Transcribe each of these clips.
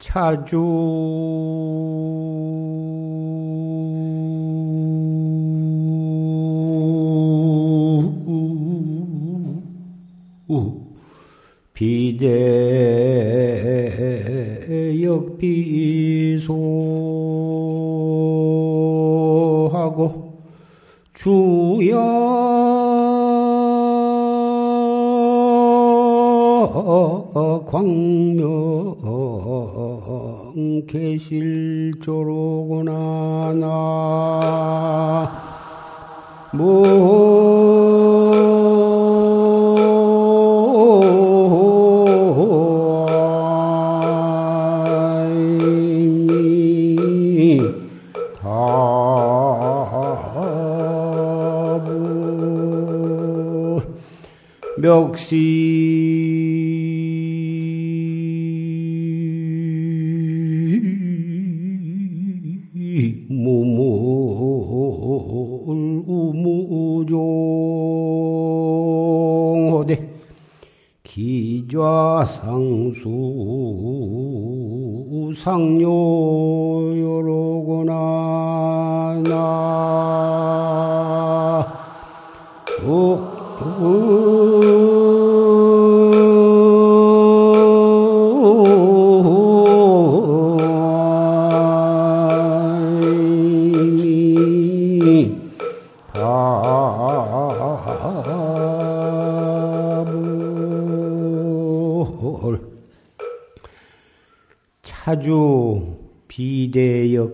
차주. 비대 역 비소하고 주야 광명 계실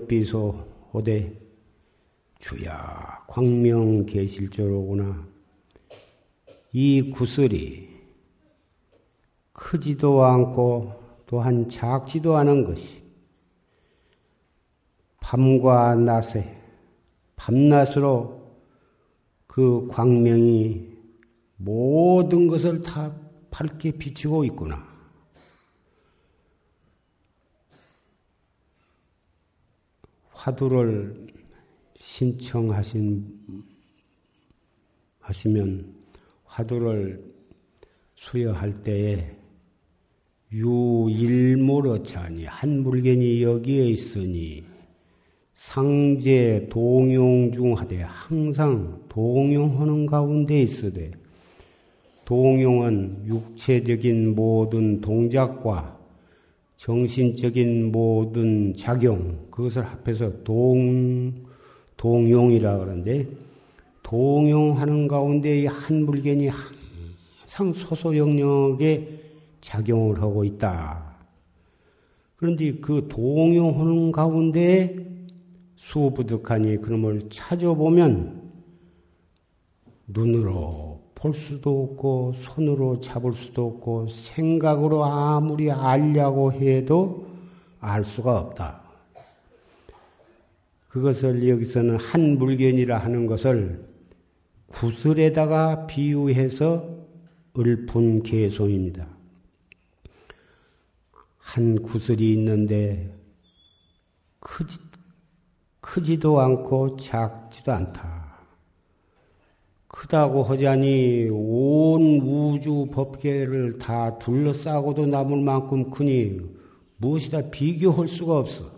비대역비소 호대 주야 광명 계실조로구나 이 구슬이 크지도 않고 또한 작지도 않은 것이 밤과 낮에 밤낮으로 그 광명이 모든 것을 다 밝게 비치고 있구나. 화두를 신청하신 하시면 화두를 수여할 때에 유일모르차니 한 물견이 여기에 있으니 상제 동용 중하되 항상 동용하는 가운데 있으되 동용은 육체적인 모든 동작과 정신적인 모든 작용 그것을 합해서 동 동용이라 그러는데 동용하는 가운데 한 물견이 항상 소소 영역에 작용을 하고 있다. 그런데 그 동용하는 가운데 수부득하니 그놈을 찾아보면 눈으로 볼 수도 없고 손으로 잡을 수도 없고 생각으로 아무리 알려고 해도 알 수가 없다. 그것을 여기서는 한 물견이라 하는 것을 구슬에다가 비유해서 을푼 개송입니다. 한 구슬이 있는데 크지, 크지도 않고 작지도 않다. 크다고 하자니 온 우주 법계를 다 둘러싸고도 남을 만큼 크니 무엇이다 비교할 수가 없어.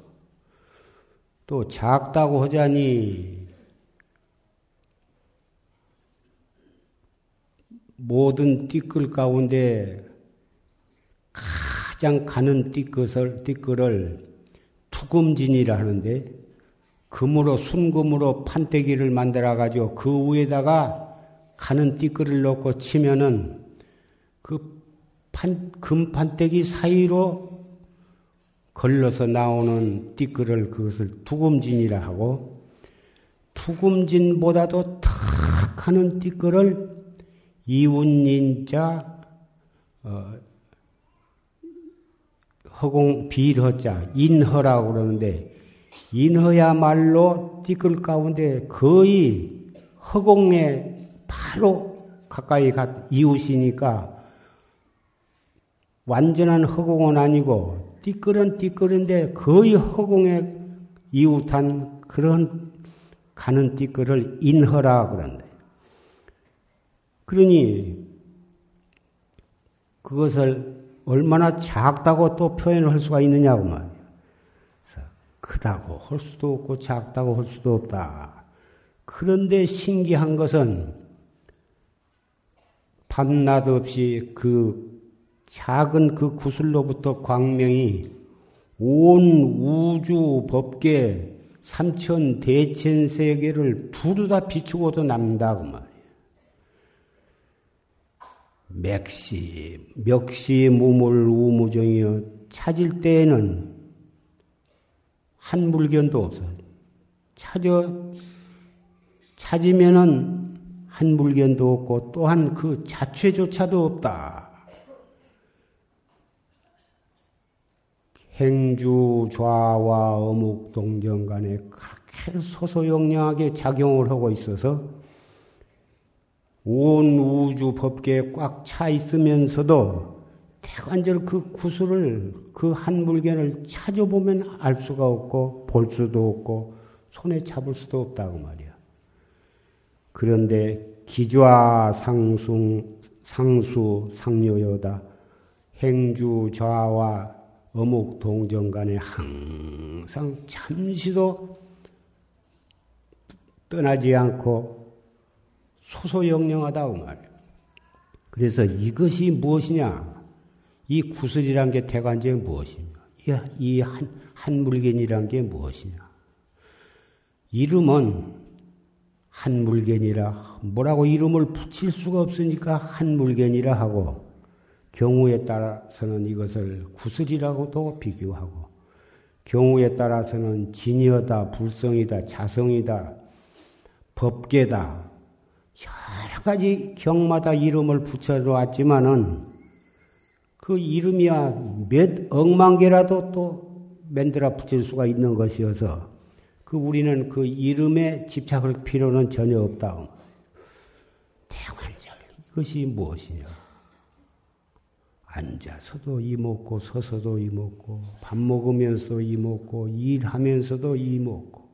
또 작다고 하자니 모든 띠끌 가운데 가장 가는 띠끌을, 띠끌을 투금진이라 하는데 금으로 순금으로 판때기를 만들어 가지고 그 위에다가 가는 띠끌을 놓고 치면은 그 판, 금판때기 사이로 걸러서 나오는 띠끌을 그것을 투금진이라 하고 투금진보다도 탁 하는 띠끌을 이운인자 어, 허공 비일허자 인허라고 그러는데 인허야말로 띠끌 가운데 거의 허공에 바로 가까이 가 이웃이니까 완전한 허공은 아니고 띠끌은 띠끌인데 거의 허공에 이웃한 그런 가는 띠끌을 인허라 그런다. 그러니 그것을 얼마나 작다고 또 표현을 할 수가 있느냐고 말이야. 크다고 할 수도 없고 작다고 할 수도 없다. 그런데 신기한 것은 밤낮 없이 그 작은 그 구슬로부터 광명이 온 우주 법계 삼천 대천 세계를 두루 다 비추고도 남다고 말이에요. 맥시, 멱시 무물 우무정이여 찾을 때에는 한 물견도 없어. 찾아, 찾으면은 한 물견도 없고 또한 그 자체조차도 없다. 행주 좌와 어묵 동정 간에 그렇게 소소영령하게 작용을 하고 있어서 온 우주 법계에 꽉 차 있으면서도 태관절 그 구슬을 그 한 물견을 찾아보면 알 수가 없고 볼 수도 없고 손에 잡을 수도 없다고 말이야. 그런데 기좌 상숭 상수 상료여다 행주 좌와 어묵 동정 간에 항상 잠시도 떠나지 않고 소소영령하다고 말이에요. 그래서 이것이 무엇이냐? 이 구슬이란 게 대관절 무엇이냐? 이 한, 한물견이란 게 무엇이냐? 이름은 한물견이라 뭐라고 이름을 붙일 수가 없으니까 한물견이라 하고 경우에 따라서는 이것을 구슬이라고도 비교하고 경우에 따라서는 진여다, 불성이다, 자성이다, 법계다 여러 가지 경마다 이름을 붙여놓았지만은 그 이름이야 몇 억만 개라도 또 만들어 붙일 수가 있는 것이어서 그 우리는 그 이름에 집착할 필요는 전혀 없다. 대관절 이것이 무엇이냐? 앉아서도 이 먹고 서서도 이 먹고 밥 먹으면서도 이 먹고 일하면서도 이 먹고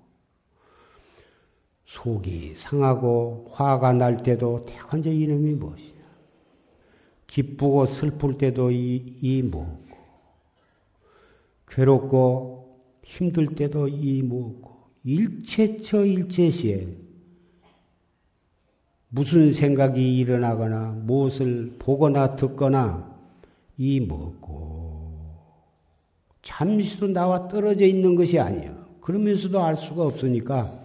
속이 상하고 화가 날 때도 대관절 이름이 무엇이냐? 기쁘고 슬플 때도 이, 이 먹고 괴롭고 힘들 때도 이 먹고 일체처 일체시에 무슨 생각이 일어나거나 무엇을 보거나 듣거나 이 먹고 잠시도 나와 떨어져 있는 것이 아니야. 그러면서도 알 수가 없으니까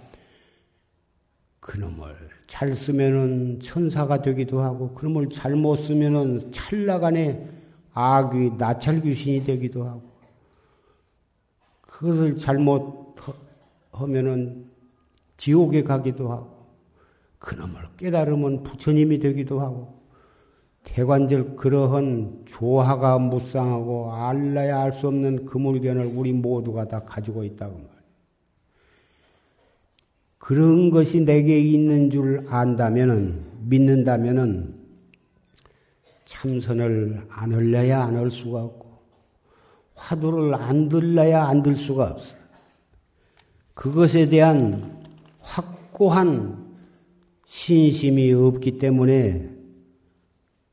그놈을 잘 쓰면은 천사가 되기도 하고 그놈을 잘 못 쓰면은 찰나간에 악귀 나찰 귀신이 되기도 하고 그것을 잘못 하면은 지옥에 가기도 하고 그놈을 깨달으면 부처님이 되기도 하고 태관절 그러한 조화가 무쌍하고 알라야 알 수 없는 그 물견을 우리 모두가 다 가지고 있다고 말이에요. 그런 것이 내게 있는 줄 안다면은, 믿는다면은, 참선을 안 흘려야 안 할 수가 없고, 화두를 안 들려야 안 들 수가 없어. 그것에 대한 확고한 신심이 없기 때문에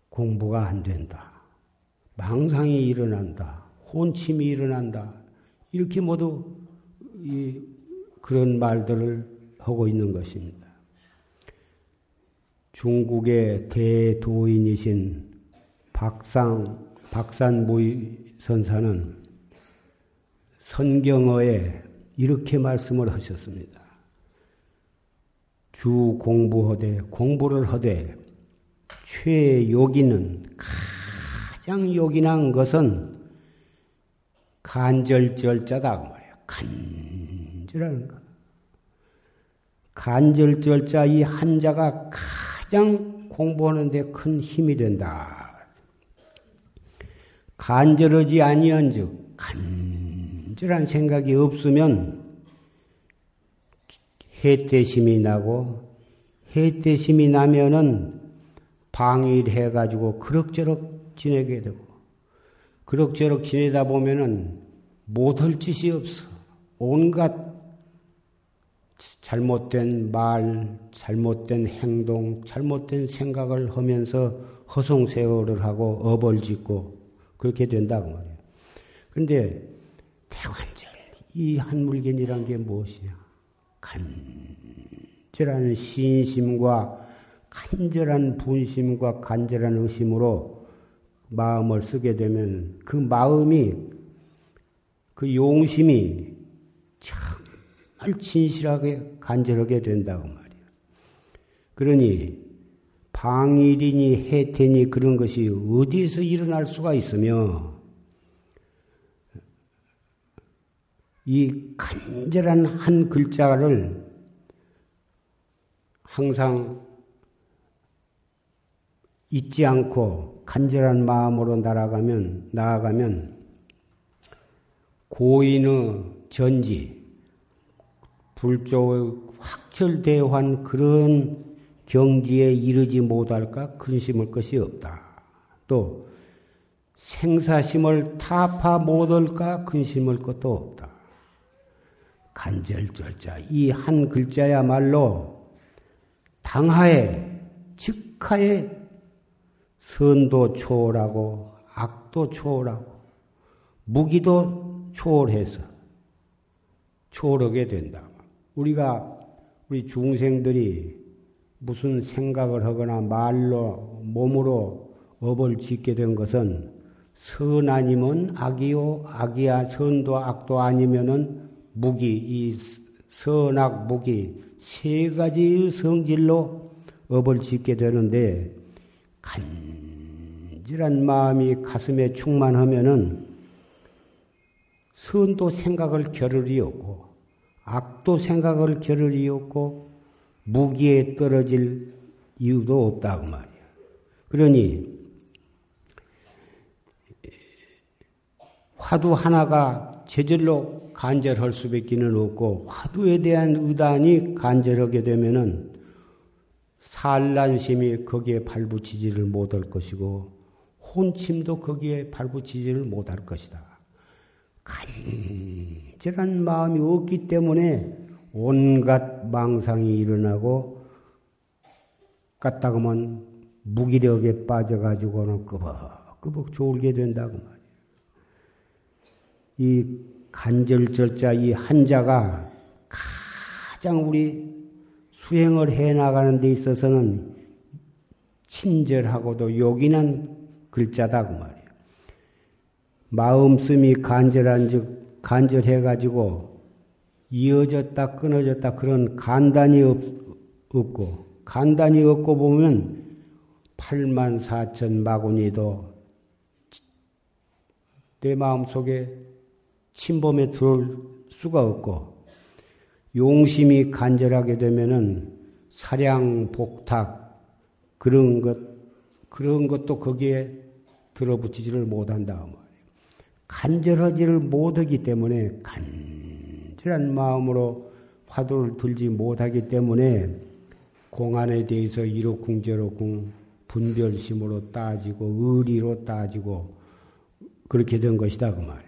공부가 안 된다. 망상이 일어난다. 혼침이 일어난다. 이렇게 모두 그런 말들을 하고 있는 것입니다. 중국의 대도인이신 박상, 박산모의 선사는 선경어에 이렇게 말씀을 하셨습니다. 주 공부하되, 공부를 하되, 최요기는 가장 요긴한 것은 간절절자다 그 말이야. 간절한 거. 간절절자 이 한자가 가장 공부하는데 큰 힘이 된다. 간절하지 아니한즉 간 절한 생각이 없으면 해태심이 나고 해태심이 나면은 방일해가지고 그럭저럭 지내게 되고, 그럭저럭 지내다 보면은 못할 짓이 없어. 온갖 잘못된 말, 잘못된 행동, 잘못된 생각을 하면서 허송세월을 하고 업을 짓고 그렇게 된다고 말이에요. 그런데 태관절, 이 한물견이란 게 무엇이냐? 간절한 신심과 간절한 분심과 간절한 의심으로 마음을 쓰게 되면 그 마음이 그 용심이 정말 진실하게 간절하게 된다고 말이에요. 그러니 방일이니 해태니 그런 것이 어디에서 일어날 수가 있으며 이 간절한 한 글자를 항상 잊지 않고 간절한 마음으로 날아가면 나아가면 고인의 전지 불조의 확철대환 그런 경지에 이르지 못할까 근심할 것이 없다. 또 생사심을 타파 못할까 근심할 것도 없다. 간절절자 이 한 글자야말로 당하에 즉하에 선도 초월하고 악도 초월하고 무기도 초월해서 초월하게 된다. 우리가 우리 중생들이 무슨 생각을 하거나 말로 몸으로 업을 짓게 된 것은 선 아니면 악이요 악이야 선도 악도 아니면은 무기 이 선악 무기 세 가지 성질로 업을 짓게 되는데 간절한 마음이 가슴에 충만하면은 선도 생각을 겨를이 없고 악도 생각을 겨를이 없고 무기에 떨어질 이유도 없다고 말이야. 그러니 화두 하나가 제절로 간절할 수밖에는 없고 화두에 대한 의단이 간절하게 되면은 산란심이 거기에 발붙이지를 못할 것이고 혼침도 거기에 발붙이지를 못할 것이다. 간절한 마음이 없기 때문에 온갖 망상이 일어나고 까딱하면 무기력에 빠져가지고는 끄벅끄벅 졸게 된다고 말이에요. 이 간절절자 이 한자가 가장 우리 수행을 해 나가는 데 있어서는 친절하고도 요긴한 글자다 그 말이에요. 마음씀이 간절한 즉 간절해 가지고 이어졌다 끊어졌다 그런 간단이 없, 없고 간단이 없고 보면 8만 4천 마구니도 내 마음 속에 침범에 들어올 수가 없고 용심이 간절하게 되면은 사량 복탁 그런 것 그런 것도 거기에 들어붙이지를 못한다 말이에요. 간절하지를 못하기 때문에 간절한 마음으로 화두를 들지 못하기 때문에 공안에 대해서 이로쿵 저로쿵 분별심으로 따지고 의리로 따지고 그렇게 된 것이다 그 말이에요.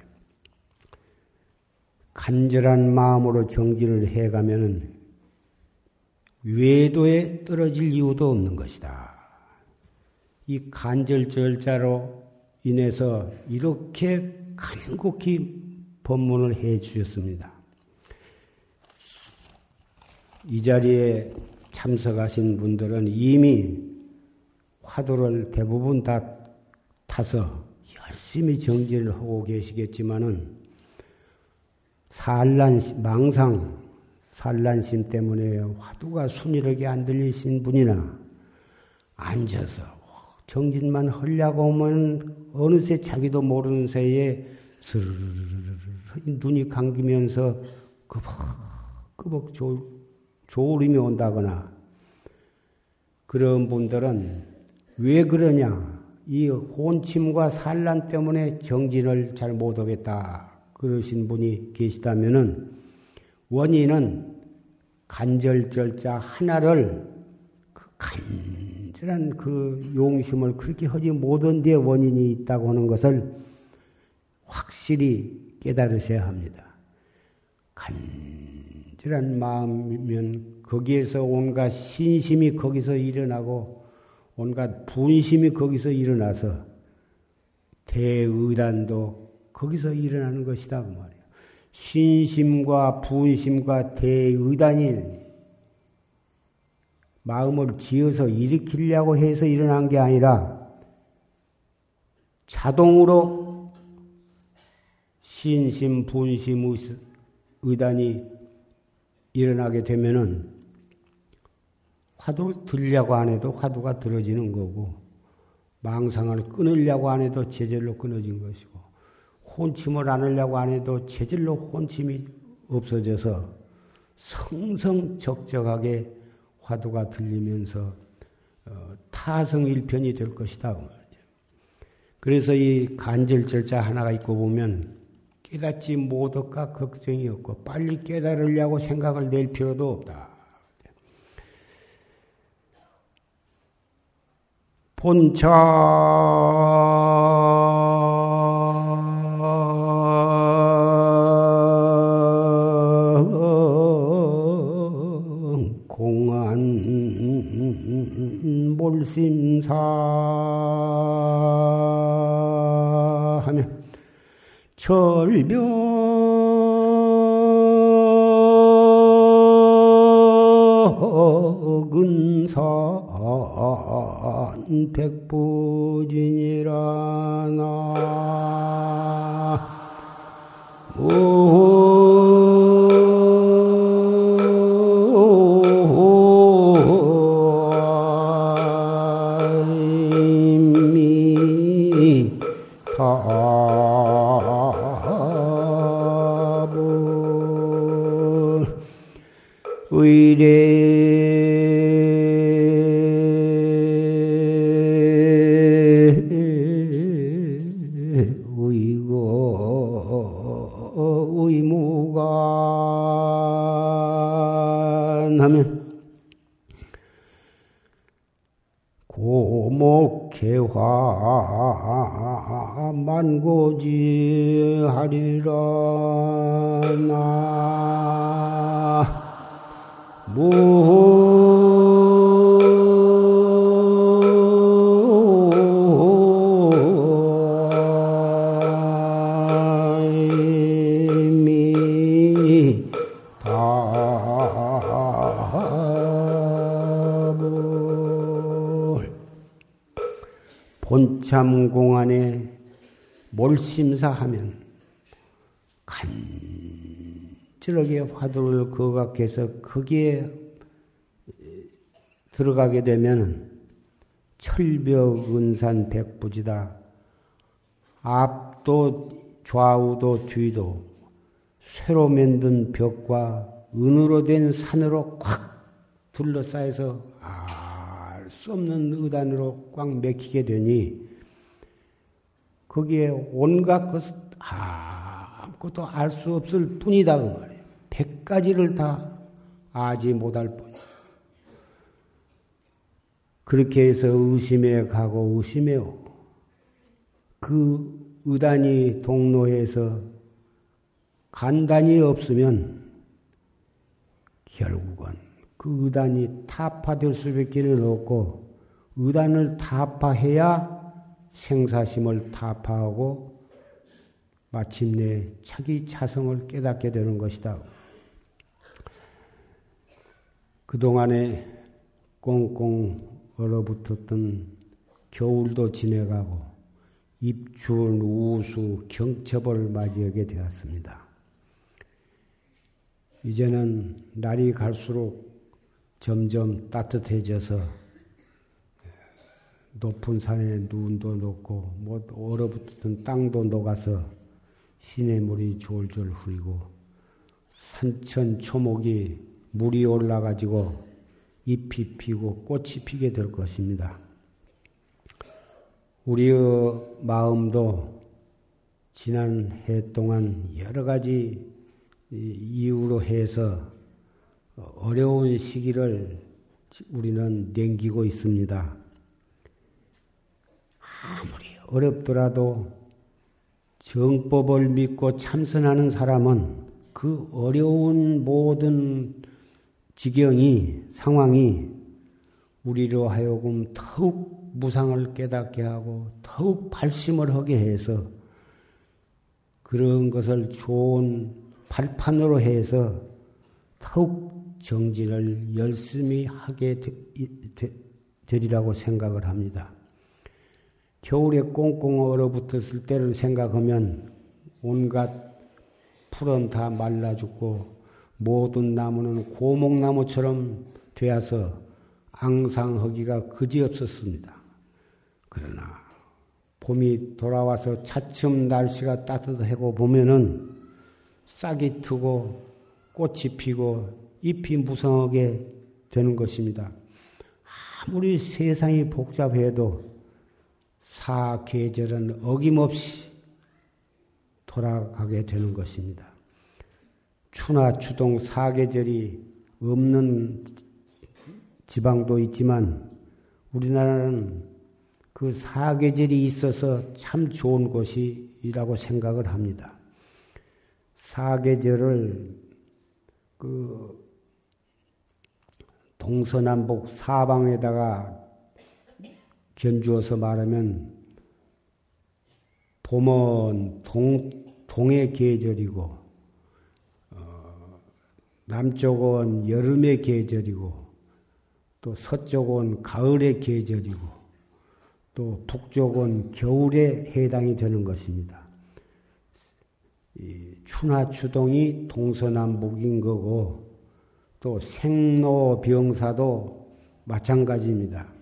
간절한 마음으로 정진을 해가면은 외도에 떨어질 이유도 없는 것이다. 이 간절 절자로 인해서 이렇게 간곡히 법문을 해 주셨습니다. 이 자리에 참석하신 분들은 이미 화두를 대부분 다 타서 열심히 정진을 하고 계시겠지만은 산란 망상 산란심 때문에 화두가 순이하게 안 들리신 분이나 앉아서 정진만 하려고 하면 어느새 자기도 모르는 사이에 스르르르 눈이 감기면서 끄벅끄벅 조울임이 온다거나 그런 분들은 왜 그러냐? 이 혼침과 산란 때문에 정진을 잘 못하겠다. 그러신 분이 계시다면은 원인은 간절절자 하나를 그 간절한 그 용심을 그렇게 하지 못한 데 원인이 있다고 하는 것을 확실히 깨달으셔야 합니다. 간절한 마음이면 거기에서 온갖 신심이 거기서 일어나고 온갖 분심이 거기서 일어나서 대의단도 거기서 일어나는 것이다 그 말이에요. 신심과 분심과 대의단이 마음을 지어서 일으키려고 해서 일어난 게 아니라 자동으로 신심, 분심, 의단이 일어나게 되면은 화두를 들려고 안 해도 화두가 들어지는 거고 망상을 끊으려고 안 해도 제절로 끊어진 것이고 혼침을 안 하려고 안 해도 제절로 혼침이 없어져서 성성적적하게 화두가 들리면서 어, 타성일편이 될 것이다. 그 그래서 이 간절절자 하나가 있고 보면 깨닫지 못할까 걱정이 없고 빨리 깨달으려고 생각을 낼 필요도 없다. 본차 절벽 백부 몰심사하면 간절하게 화두를 거각해서 거기에 들어가게 되면 철벽 은산 백부지다. 앞도 좌우도 뒤도 쇠로 만든 벽과 은으로 된 산으로 꽉 둘러싸여서 알 수 없는 의단으로 꽉 맥히게 되니 거기에 온갖 것, 아무것도 알 수 없을 뿐이다, 그 말이에요. 백 가지를 다 아지 못할 뿐. 그렇게 해서 의심해 가고 의심해 오고, 그 의단이 동로에서 간단히 없으면 결국은 그 의단이 타파될 수밖에 없고, 의단을 타파해야 생사심을 타파하고 마침내 자기 자성을 깨닫게 되는 것이다. 그동안에 꽁꽁 얼어붙었던 겨울도 지내가고 입춘, 우수, 경첩을 맞이하게 되었습니다. 이제는 날이 갈수록 점점 따뜻해져서 높은 산에 눈도 녹고 뭐 얼어붙었던 땅도 녹아서 시냇 물이 졸졸 흐르고 산천 초목이 물이 올라가지고 잎이 피고 꽃이 피게 될 것입니다. 우리의 마음도 지난 해 동안 여러 가지 이유로 해서 어려운 시기를 우리는 냉기고 있습니다. 아무리 어렵더라도 정법을 믿고 참선하는 사람은 그 어려운 모든 지경이, 상황이 우리로 하여금 더욱 무상을 깨닫게 하고, 더욱 발심을 하게 해서 그런 것을 좋은 발판으로 해서 더욱 정진을 열심히 하게 되리라고 생각을 합니다. 겨울에 꽁꽁 얼어붙었을 때를 생각하면 온갖 풀은 다 말라 죽고 모든 나무는 고목나무처럼 되어서 앙상하기가 그지없었습니다. 그러나 봄이 돌아와서 차츰 날씨가 따뜻하고 보면은 싹이 트고 꽃이 피고 잎이 무성하게 되는 것입니다. 아무리 세상이 복잡해도 사계절은 어김없이 돌아가게 되는 것입니다. 추나 추동 사계절이 없는 지방도 있지만 우리나라는 그 사계절이 있어서 참 좋은 곳이라고 생각을 합니다. 사계절을 그 동서남북 사방에다가 견주어서 말하면 봄은 동, 동의 계절이고 어, 남쪽은 여름의 계절이고 또 서쪽은 가을의 계절이고 또 북쪽은 겨울에 해당이 되는 것입니다. 추나 추동이 동서남북인 거고 또 생로병사도 마찬가지입니다.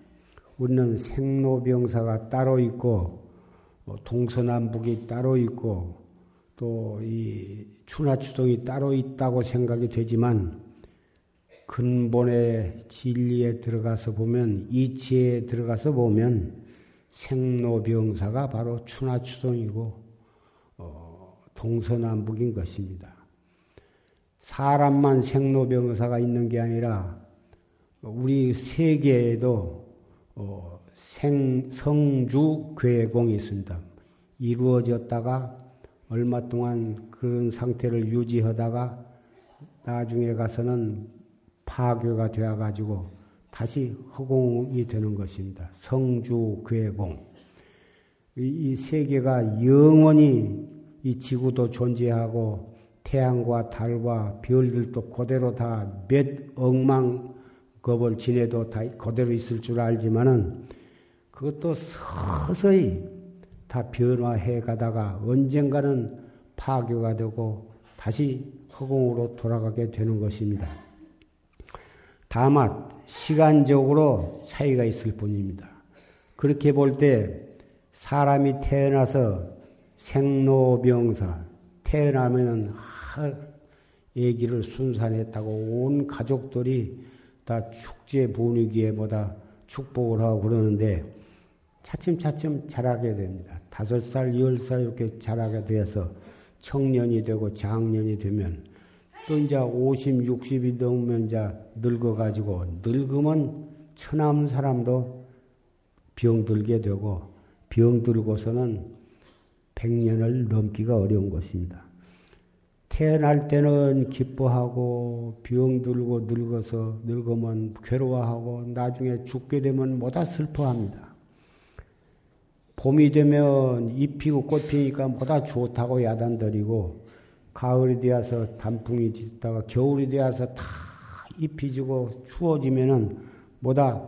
우리는 생로병사가 따로 있고 뭐 동서남북이 따로 있고 또 이 추나추동이 따로 있다고 생각이 되지만 근본의 진리에 들어가서 보면 이치에 들어가서 보면 생로병사가 바로 추나추동이고 어, 동서남북인 것입니다. 사람만 생로병사가 있는 게 아니라 우리 세계에도 어, 생, 성주 괴공이 있습니다. 이루어졌다가 얼마 동안 그런 상태를 유지하다가 나중에 가서는 파괴가 되어가지고 다시 허공이 되는 것입니다. 성주 괴공. 이, 이 세계가 영원히 이 지구도 존재하고 태양과 달과 별들도 그대로 다 몇 억만 겁을 지내도 다 그대로 있을 줄 알지만은 그것도 서서히 다 변화해 가다가 언젠가는 파괴가 되고 다시 허공으로 돌아가게 되는 것입니다. 다만 시간적으로 차이가 있을 뿐입니다. 그렇게 볼 때 사람이 태어나서 생로병사 태어나면은 얘기를 순산했다고 온 가족들이 다 축제 분위기에 보다 축복을 하고 그러는데 차츰차츰 자라게 됩니다. 다섯 살, 열 살 이렇게 자라게 되어서 청년이 되고 장년이 되면 또 이제 50, 60이 넘으면 이제 늙어가지고 늙으면 처남 사람도 병들게 되고 병들고서는 100년을 넘기가 어려운 것입니다. 태어날 때는 기뻐하고 병 들고 늙어서 늙으면 괴로워하고 나중에 죽게 되면 뭐다 슬퍼합니다. 봄이 되면 잎 피고 꽃 피니까 뭐다 좋다고 야단들이고 가을이 되어서 단풍이 짓다가 겨울이 되어서 다 잎이 지고 추워지면은 뭐다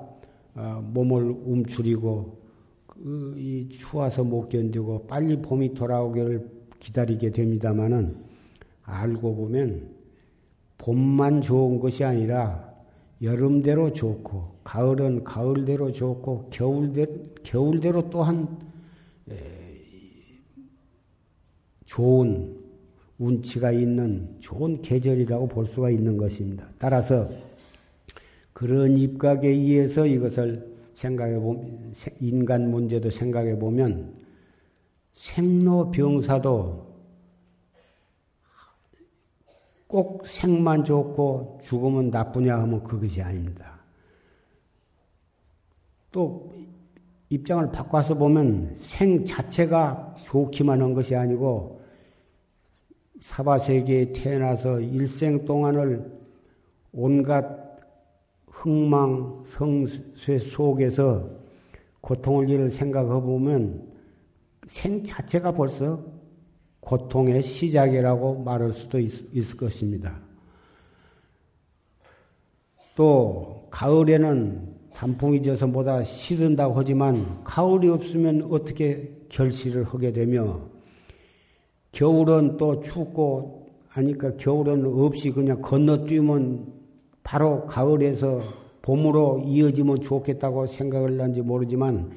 어, 몸을 움츠리고 그이 추워서 못 견디고 빨리 봄이 돌아오기를 기다리게 됩니다마는 알고 보면 봄만 좋은 것이 아니라 여름대로 좋고 가을은 가을대로 좋고 겨울대 겨울대로 또한 좋은 운치가 있는 좋은 계절이라고 볼 수가 있는 것입니다. 따라서 그런 입각에 의해서 이것을 생각해 보면 인간 문제도 생각해 보면 생로병사도 꼭 생만 좋고 죽으면 나쁘냐 하면 그것이 아닙니다. 또 입장을 바꿔서 보면 생 자체가 좋기만 한 것이 아니고 사바세계에 태어나서 일생 동안을 온갖 흥망, 성쇠 속에서 고통을 일을 생각해 보면 생 자체가 벌써 고통의 시작이라고 말할 수도 있, 있을 것입니다. 또 가을에는 단풍이 져서 보다 시든다고 하지만 가을이 없으면 어떻게 결실을 하게 되며 겨울은 또 춥고 하니까 겨울은 없이 그냥 건너뛰면 바로 가을에서 봄으로 이어지면 좋겠다고 생각을 한지 모르지만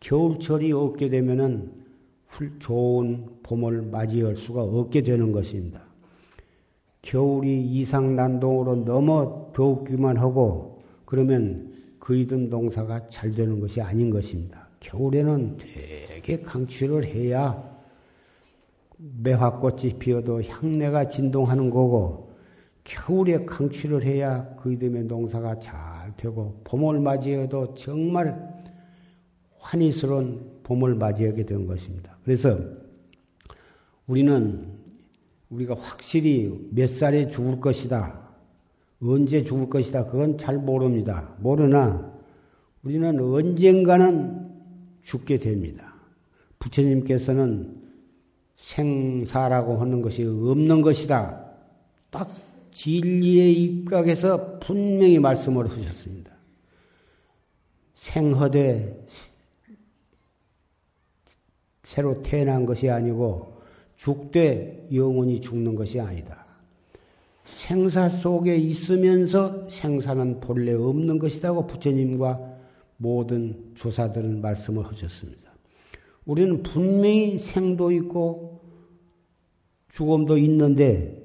겨울철이 없게 되면은 좋은 봄을 맞이할 수가 없게 되는 것입니다. 겨울이 이상 난동으로 너무 더욱기만 하고 그러면 그이든 농사가 잘 되는 것이 아닌 것입니다. 겨울에는 되게 강취를 해야 매화꽃이 피어도 향내가 진동하는 거고 겨울에 강취를 해야 그이듬의 농사가 잘 되고 봄을 맞이해도 정말 환희스러운 봄을 맞이하게 된 것입니다. 그래서 우리는 우리가 확실히 몇 살에 죽을 것이다. 언제 죽을 것이다. 그건 잘 모릅니다. 모르나 우리는 언젠가는 죽게 됩니다. 부처님께서는 생사라고 하는 것이 없는 것이다. 딱 진리에 입각해서 분명히 말씀을 하셨습니다. 생허되 새로 태어난 것이 아니고 죽되 영원히 죽는 것이 아니다. 생사 속에 있으면서 생사는 본래 없는 것이라고 부처님과 모든 조사들은 말씀을 하셨습니다. 우리는 분명히 생도 있고 죽음도 있는데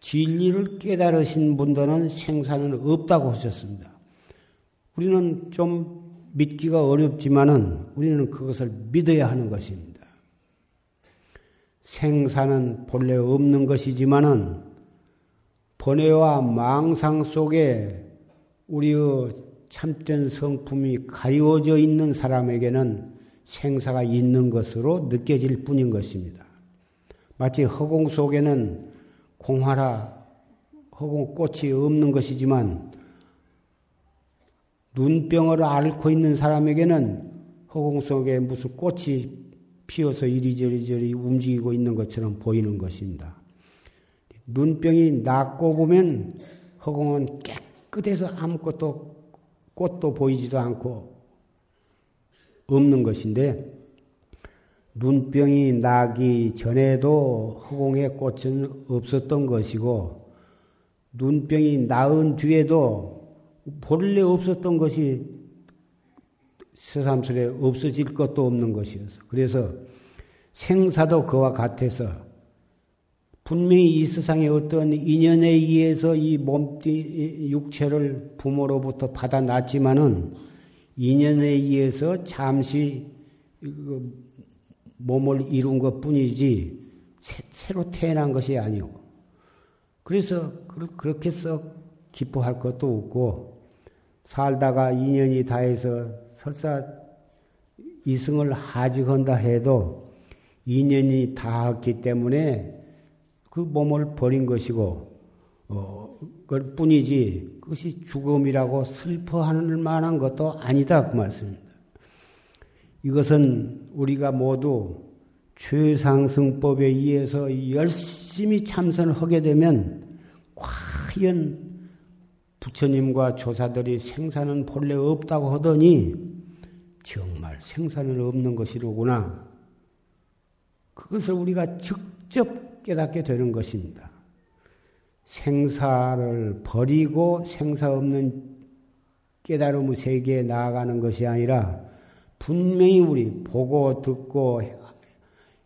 진리를 깨달으신 분들은 생사는 없다고 하셨습니다. 우리는 좀 믿기가 어렵지만은 우리는 그것을 믿어야 하는 것입니다. 생사는 본래 없는 것이지만은 번뇌와 망상 속에 우리의 참된 성품이 가리워져 있는 사람에게는 생사가 있는 것으로 느껴질 뿐인 것입니다. 마치 허공 속에는 공화라 허공 꽃이 없는 것이지만 눈병을 앓고 있는 사람에게는 허공 속에 무슨 꽃이 피어서 이리저리 움직이고 있는 것처럼 보이는 것입니다. 눈병이 낫고 보면 허공은 깨끗해서 아무것도 꽃도 보이지도 않고 없는 것인데 눈병이 나기 전에도 허공에 꽃은 없었던 것이고 눈병이 나은 뒤에도 본래 없었던 것이 새삼스레 없어질 것도 없는 것이어서. 그래서 생사도 그와 같아서 분명히 이 세상에 어떤 인연에 의해서 이 몸띠 육체를 부모로부터 받아 놨지만은 인연에 의해서 잠시 그 몸을 이룬 것 뿐이지 새로 태어난 것이 아니고 그래서 그렇게 썩 기뻐할 것도 없고 살다가 인연이 다해서 설사 이승을 하직한다 해도 인연이 닿았기 때문에 그 몸을 버린 것이고 어, 그 뿐이지 그것이 죽음이라고 슬퍼하는 만한 것도 아니다 그 말씀입니다. 이것은 우리가 모두 최상승법에 의해서 열심히 참선하게 되면 과연 부처님과 조사들이 생사는 본래 없다고 하더니 정말 생사는 없는 것이로구나. 그것을 우리가 직접 깨닫게 되는 것입니다. 생사를 버리고 생사 없는 깨달음의 세계에 나아가는 것이 아니라 분명히 우리 보고 듣고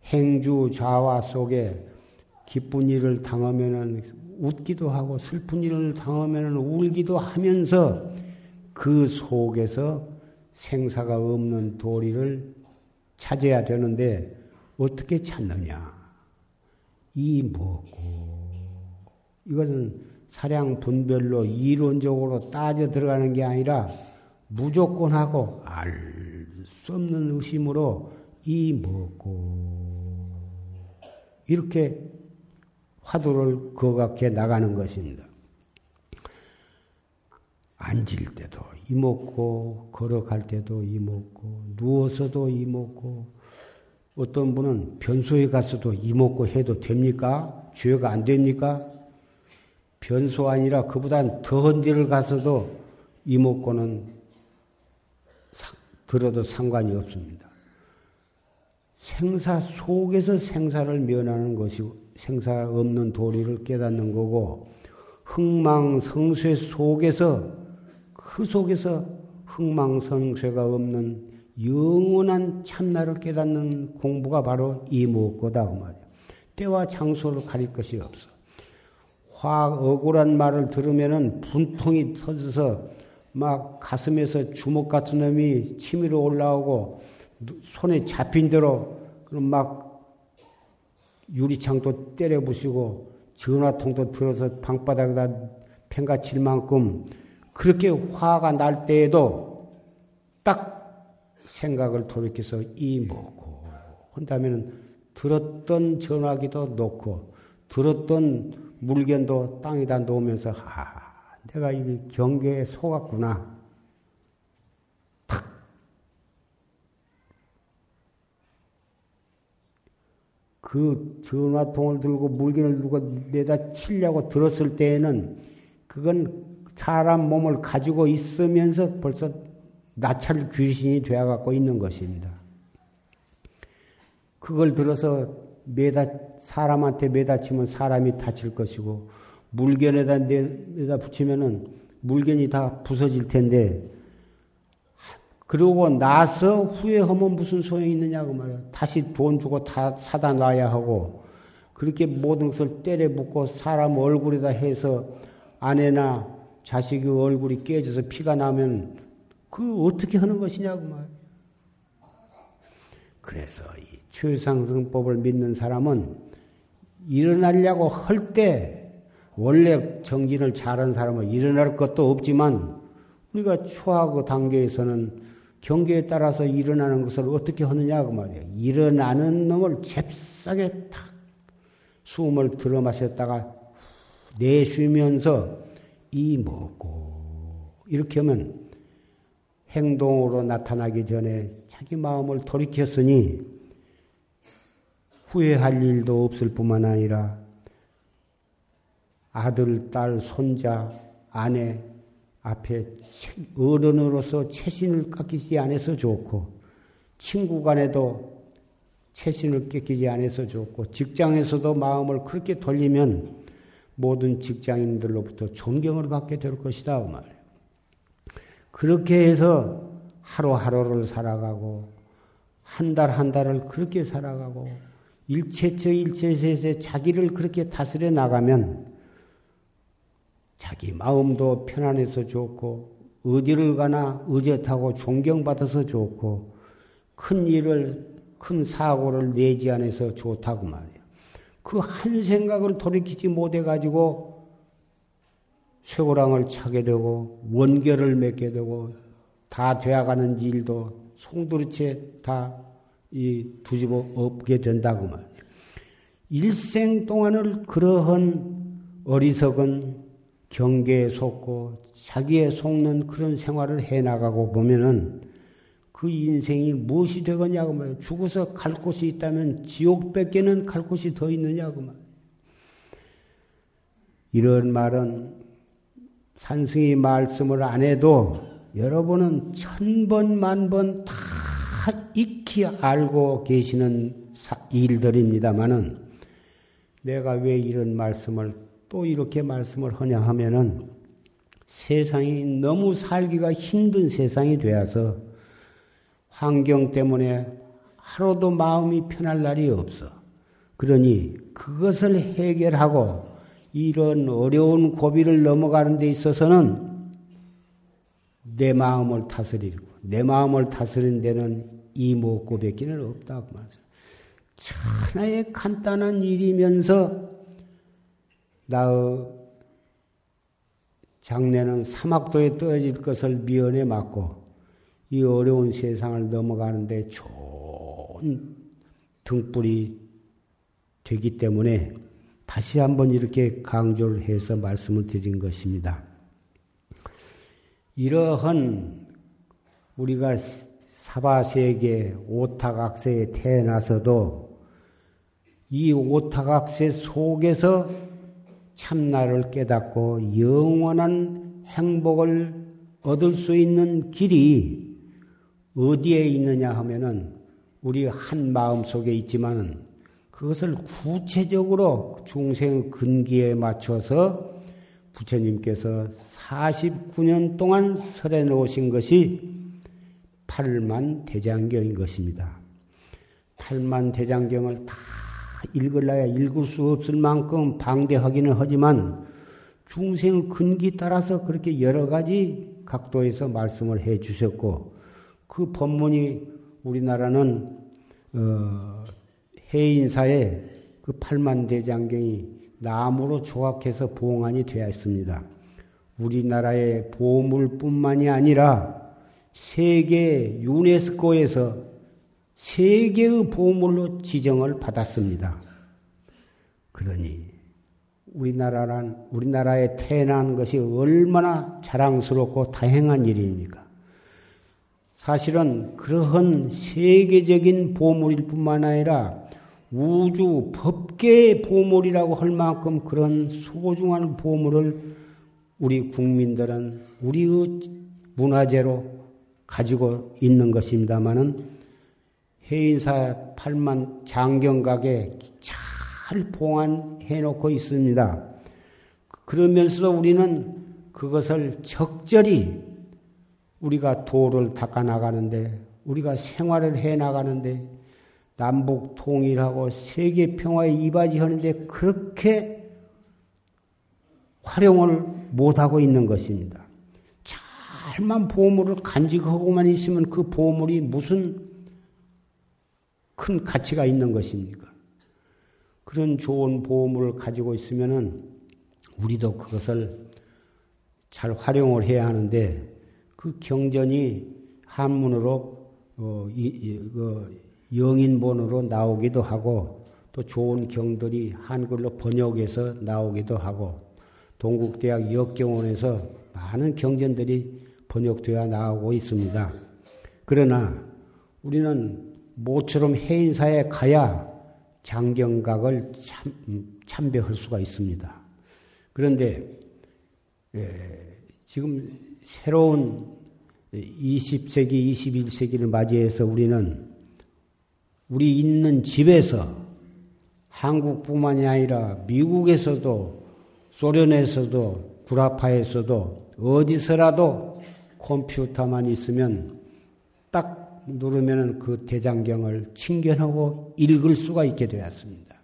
행주 좌와 속에 기쁜 일을 당하면은 웃기도 하고 슬픈 일을 당하면은 울기도 하면서 그 속에서 생사가 없는 도리를 찾아야 되는데 어떻게 찾느냐? 이 뭐고? 이것은 사량 분별로 이론적으로 따져 들어가는 게 아니라 무조건 하고 알 수 없는 의심으로 이 뭐고? 이렇게 화두를 거각해 나가는 것입니다. 앉을 때도 이먹고 걸어갈 때도 이먹고 누워서도 이먹고 어떤 분은 변소에 가서도 이먹고 해도 됩니까? 죄가 안 됩니까? 변소 아니라 그보단 더한 데를 가서도 이먹고는 들어도 상관이 없습니다. 생사 속에서 생사를 면하는 것이고 생사 없는 도리를 깨닫는 거고 흥망성쇠 속에서 그 속에서 흥망성쇠가 없는 영원한 참나를 깨닫는 공부가 바로 이 무엇고다 그 말이야. 때와 장소를 가릴 것이 없어. 화 억울한 말을 들으면은 분통이 터져서 막 가슴에서 주먹 같은 놈이 치밀어 올라오고 손에 잡힌 대로 그럼 막 유리창도 때려 부시고 전화통도 들어서 방바닥에다 팽가칠 만큼 그렇게 화가 날 때에도 딱 생각을 돌이켜서 이 뭐고 한다면 들었던 전화기도 놓고 들었던 물건도 땅에다 놓으면서 아 내가 이 경계에 속았구나. 그 전화통을 들고 물건을 들고 내다 치려고 들었을 때에는 그건 사람 몸을 가지고 있으면서 벌써 나찰 귀신이 되어갖고 있는 것입니다. 그걸 들어서 매다, 사람한테 매다치면 사람이 다칠 것이고, 물견에다 내다 붙이면은 물견이 다 부서질 텐데, 그러고 나서 후회하면 무슨 소용이 있느냐고 말이야. 다시 돈 주고 다 사다 놔야 하고, 그렇게 모든 것을 때려 붓고 사람 얼굴에다 해서 아내나 자식의 얼굴이 깨져서 피가 나면 그 어떻게 하는 것이냐고 말이야. 그래서 이 최상승법을 믿는 사람은 일어나려고 할 때 원래 정진을 잘한 사람은 일어날 것도 없지만 우리가 초하고 단계에서는 경계에 따라서 일어나는 것을 어떻게 하느냐 그 말이에요. 일어나는 놈을 잽싸게 탁 숨을 들어 마셨다가 내쉬면서 이 먹고 이렇게 하면 행동으로 나타나기 전에 자기 마음을 돌이켰으니 후회할 일도 없을 뿐만 아니라 아들, 딸, 손자, 아내 앞에 어른으로서 최신을 깎이지 않아서 좋고, 친구 간에도 최신을 깎이지 않아서 좋고, 직장에서도 마음을 그렇게 돌리면 모든 직장인들로부터 존경을 받게 될 것이다. 그 말이에요. 그렇게 해서 하루하루를 살아가고, 한달한 달을 그렇게 살아가고, 일체처 일체에서 자기를 그렇게 다스려 나가면 자기 마음도 편안해서 좋고 어디를 가나 의젓하고 존경받아서 좋고 큰 일을 큰 사고를 내지 않아서 좋다고 말이야. 그 한 생각을 돌이키지 못해 가지고 쇠고랑을 차게 되고 원결을 맺게 되고 다 되어가는 일도 송두리째 다 이 두집어 엎게 된다고 말이야. 일생 동안을 그러한 어리석은 경계에 속고 자기에 속는 그런 생활을 해 나가고 보면은 그 인생이 무엇이 되겠냐고 말이에요. 죽어서 갈 곳이 있다면 지옥밖에는 갈 곳이 더 있느냐고 말이에요. 이런 말은 산승이 말씀을 안 해도 여러분은 천 번, 만번 다 익히 알고 계시는 일들입니다만은 내가 왜 이런 말씀을 또 이렇게 말씀을 하냐 하면은 세상이 너무 살기가 힘든 세상이 되어서 환경 때문에 하루도 마음이 편할 날이 없어. 그러니 그것을 해결하고 이런 어려운 고비를 넘어가는 데 있어서는 내 마음을 다스리고 내 마음을 다스리는 데는 이목고백기는 없다고 말이죠. 천하의 간단한 일이면서 나의 장래는 사막도에 떨어질 것을 미연에 맞고 이 어려운 세상을 넘어가는데 좋은 등불이 되기 때문에 다시 한번 이렇게 강조를 해서 말씀을 드린 것입니다. 이러한 우리가 사바세계 오타각세에 태어나서도 이 오타각세 속에서 참나를 깨닫고 영원한 행복을 얻을 수 있는 길이 어디에 있느냐 하면은 우리 한 마음 속에 있지만 그것을 구체적으로 중생 근기에 맞춰서 부처님께서 49년 동안 설해 놓으신 것이 팔만 대장경인 것입니다. 팔만 대장경을 다 읽을래야 읽을 수 없을 만큼 방대하기는 하지만 중생 근기 따라서 그렇게 여러 가지 각도에서 말씀을 해 주셨고 그 법문이 우리나라는 어, 해인사에 그 팔만 대장경이 나무로 조각해서 봉안이 되어 있습니다. 우리나라의 보물뿐만이 아니라 세계 유네스코에서 세계의 보물로 지정을 받았습니다. 그러니 우리나라란 우리나라에 태어난 것이 얼마나 자랑스럽고 다행한 일입니까? 사실은 그러한 세계적인 보물일 뿐만 아니라 우주 법계의 보물이라고 할 만큼 그런 소중한 보물을 우리 국민들은 우리의 문화재로 가지고 있는 것입니다만은 해인사 8만 장경각에 잘 봉안해 놓고 있습니다. 그러면서도 우리는 그것을 적절히 우리가 도를 닦아 나가는데 우리가 생활을 해 나가는데 남북 통일하고 세계 평화에 이바지하는데 그렇게 활용을 못하고 있는 것입니다. 잘만 보물을 간직하고만 있으면 그 보물이 무슨 큰 가치가 있는 것입니까? 그런 좋은 보물을 가지고 있으면은 우리도 그것을 잘 활용을 해야 하는데 그 경전이 한문으로 어, 이, 이, 그 영인본으로 나오기도 하고 또 좋은 경들이 한글로 번역해서 나오기도 하고 동국대학 역경원에서 많은 경전들이 번역되어 나오고 있습니다. 그러나 우리는 모처럼 해인사에 가야 장경각을 참, 참배할 수가 있습니다. 그런데 예, 지금 새로운 20세기, 21세기를 맞이해서 우리는 우리 있는 집에서 한국뿐만이 아니라 미국에서도 소련에서도 구라파에서도 어디서라도 컴퓨터만 있으면 딱 누르면 그 대장경을 친견하고 읽을 수가 있게 되었습니다.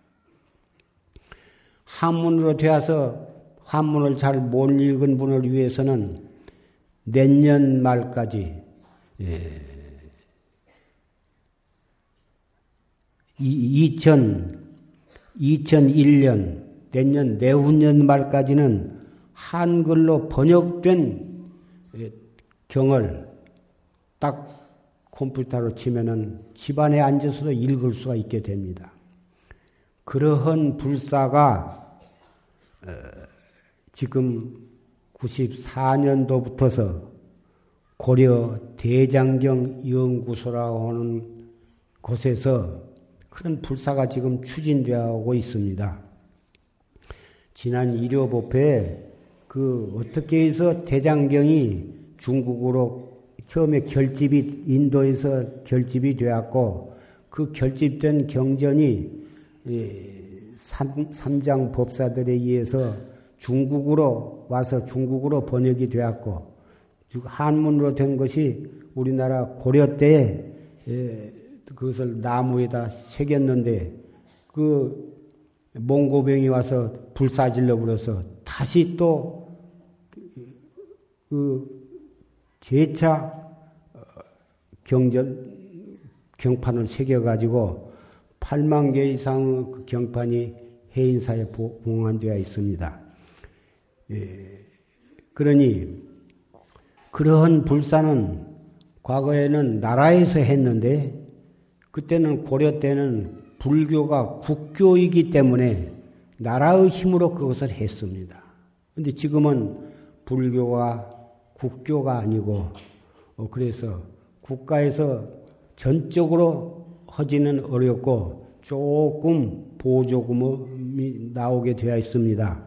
한문으로 되어서 한문을 잘 못 읽은 분을 위해서는 내년 말까지 예, 2000, 2001년, 내년, 내후년 말까지는 한글로 번역된 경을 딱 컴퓨터로 치면은 집안에 앉아서도 읽을 수가 있게 됩니다. 그러한 불사가 어, 지금 94년도부터서 고려 대장경 연구소라고 하는 곳에서 큰 불사가 지금 추진되어 있습니다. 지난 일요법회에 그 어떻게 해서 대장경이 중국으로 처음에 결집이 인도에서 결집이 되었고 그 결집된 경전이 삼, 장 법사들에 의해서 중국으로 와서 중국으로 번역이 되었고 한문으로 된 것이 우리나라 고려 때에 그것을 나무에다 새겼는데 그 몽고병이 와서 불사질러 버려서 다시 또그 제차 어, 경전 경판을 새겨가지고 8만 개 이상의 그 경판이 해인사에 봉안되어 있습니다. 예. 그러니 그러한 불사는 과거에는 나라에서 했는데 그때는 고려 때는 불교가 국교이기 때문에 나라의 힘으로 그것을 했습니다. 근데 지금은 불교가 국교가 아니고 어, 그래서 국가에서 전적으로 하지는 어렵고 조금 보조금이 나오게 되어 있습니다.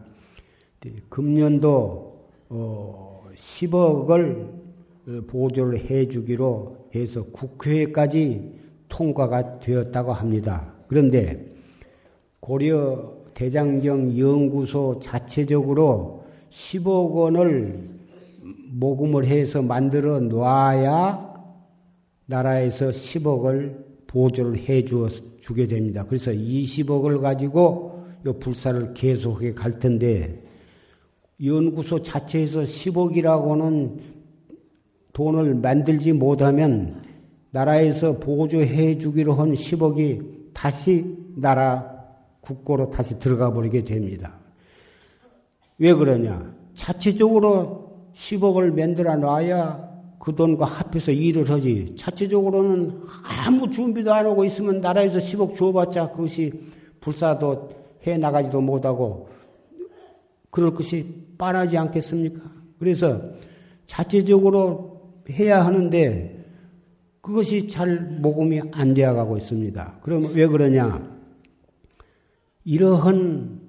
금년도 10억을 어, 보조를 해주기로 해서 국회까지 통과가 되었다고 합니다. 그런데 고려 대장경 연구소 자체적으로 10억 원을 모금을 해서 만들어 놔야 나라에서 10억을 보조를 해 주게 됩니다. 그래서 20억을 가지고 이 불사를 계속해 갈 텐데 연구소 자체에서 10억이라고는 돈을 만들지 못하면 나라에서 보조해 주기로 한 10억이 다시 나라 국고로 다시 들어가 버리게 됩니다. 왜 그러냐? 자체적으로 10억을 만들어 놔야 그 돈과 합해서 일을 하지. 자체적으로는 아무 준비도 안 하고 있으면 나라에서 10억 주어봤자 그것이 불사도 해 나가지도 못하고 그럴 것이 빤하지 않겠습니까? 그래서 자체적으로 해야 하는데 그것이 잘 모금이 안 되어 가고 있습니다. 그러면 왜 그러냐? 이러한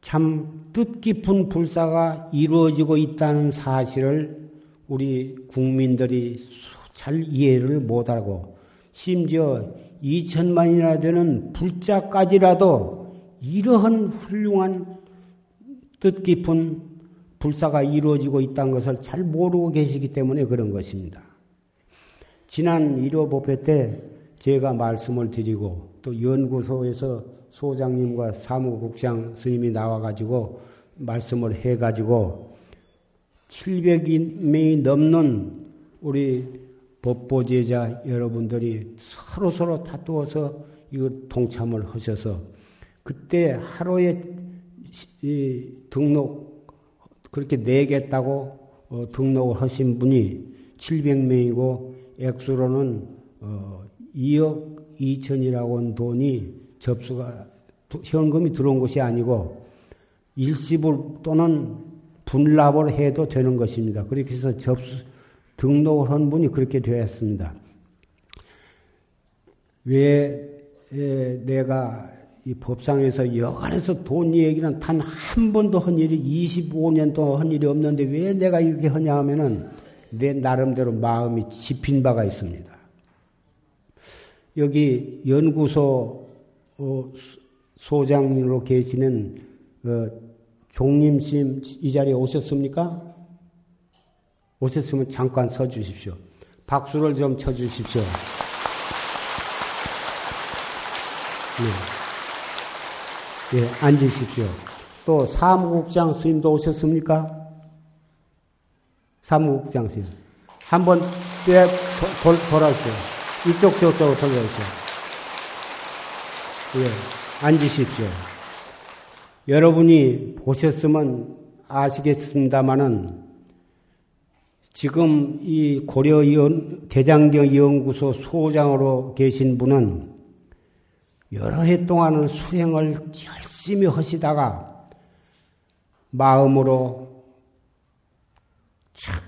참 뜻깊은 불사가 이루어지고 있다는 사실을 우리 국민들이 잘 이해를 못하고 심지어 2천만이나 되는 불자까지라도 이러한 훌륭한 뜻깊은 불사가 이루어지고 있다는 것을 잘 모르고 계시기 때문에 그런 것입니다. 지난 1호 법회 때 제가 말씀을 드리고 또 연구소에서 소장님과 사무국장 스님이 나와가지고 말씀을 해가지고 700명이 넘는 우리 법보제자 여러분들이 서로 서로 다투어서 이걸 동참을 하셔서 그때 하루에 등록 그렇게 내겠다고 어, 등록을 하신 분이 700명이고 액수로는 어, 2억 2천이라고 한 돈이 접수가 현금이 들어온 것이 아니고 일시불 또는 분납을 해도 되는 것입니다. 그렇게 해서 접수 등록을 한 분이 그렇게 되었습니다. 왜 내가 이 법상에서 여간에서 돈 얘기는 단 한 번도 한 일이 25년 동안 한 일이 없는데 왜 내가 이렇게 하냐 하면은 내 나름대로 마음이 짚인 바가 있습니다. 여기 연구소 어, 소장으로 계시는 어, 종림심 이 자리에 오셨습니까? 오셨으면 잠깐 서 주십시오. 박수를 좀 쳐 주십시오. 네. 네, 앉으십시오. 또 사무국장 스님도 오셨습니까? 사무국장 스님. 한번 돌아오세요. 이쪽 저쪽으로 돌려주세요. 예, 앉으십시오. 여러분이 보셨으면 아시겠습니다마는 지금 이 고려 대장경 연구소 소장으로 계신 분은 여러 해 동안은 수행을 열심히 하시다가 마음으로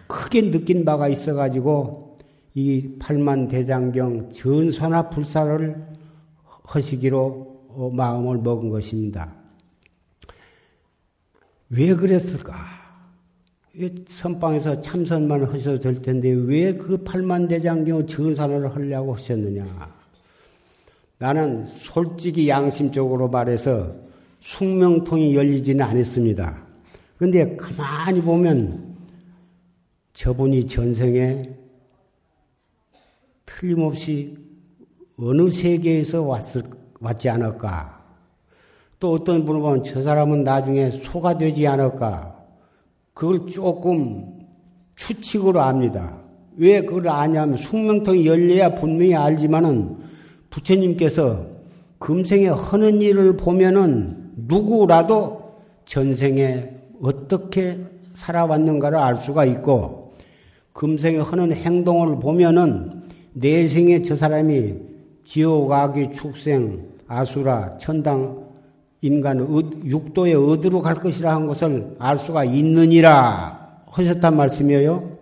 크게 느낀 바가 있어가지고 이 팔만 대장경 전선화 불사를 하시기로 마음을 먹은 것입니다. 왜 그랬을까? 왜 선방에서 참선만 하셔도 될 텐데 왜 그 팔만 대장경 전산을 하려고 하셨느냐? 나는 솔직히 양심적으로 말해서 숙명통이 열리지는 않았습니다. 그런데 가만히 보면 저분이 전생에 틀림없이 어느 세계에서 왔을, 왔지 않을까? 또 어떤 분은 보면 저 사람은 나중에 소가 되지 않을까. 그걸 조금 추측으로 압니다. 왜 그걸 아냐면 숙명통이 열려야 분명히 알지만은 부처님께서 금생에 하는 일을 보면은 누구라도 전생에 어떻게 살아왔는가를 알 수가 있고 금생에 하는 행동을 보면은 내생에 저 사람이 지옥, 악의 축생, 아수라, 천당 인간 육도에 어디로 갈 것이라 한 것을 알 수가 있느니라 하셨단 말씀이에요.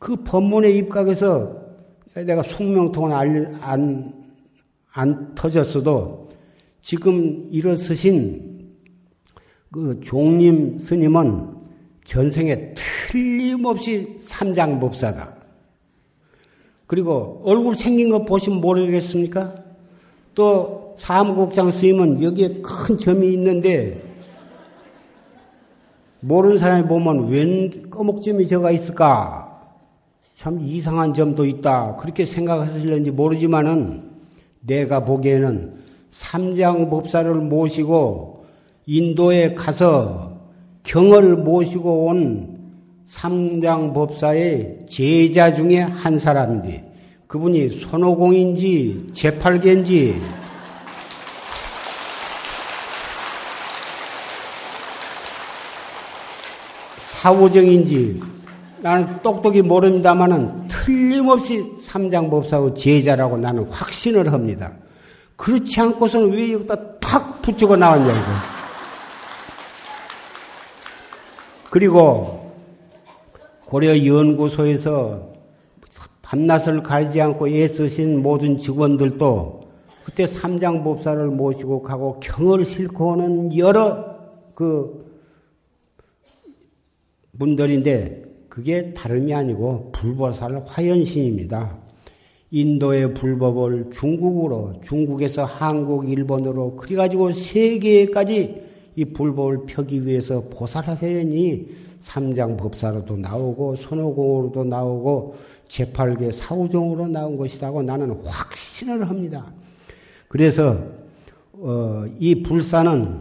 그 법문의 입각에서 내가 숙명통은 안, 안 터졌어도 지금 일어서신 그 종림 스님은 전생에 틀림없이 삼장법사다. 그리고 얼굴 생긴 거 보시면 모르겠습니까? 또 사무국장 스님은 여기에 큰 점이 있는데 모르는 사람이 보면 웬 꺼목점이 저가 있을까? 참 이상한 점도 있다. 그렇게 생각하실는지 모르지만은 내가 보기에는 삼장 법사를 모시고 인도에 가서 경을 모시고 온 삼장법사의 제자 중에 한 사람인데 그분이 손오공인지 제팔계인지 사오정인지 나는 똑똑히 모릅니다만은 틀림없이 삼장법사의 제자라고 나는 확신을 합니다. 그렇지 않고서는 왜 여기다 탁 붙이고 나왔냐 이거. 그리고 고려 연구소에서 밤낮을 가리지 않고 애쓰신 모든 직원들도 그때 삼장법사를 모시고 가고 경을 싣고 오는 여러 그 분들인데 그게 다름이 아니고 불보살 화연신입니다. 인도의 불법을 중국으로, 중국에서 한국, 일본으로, 그래 가지고 세계까지 이 불법을 펴기 위해서 보살화연이 삼장 법사로도 나오고, 손오공으로도 나오고, 제8개 사우종으로 나온 것이라고 나는 확신을 합니다. 그래서, 어, 이 불사는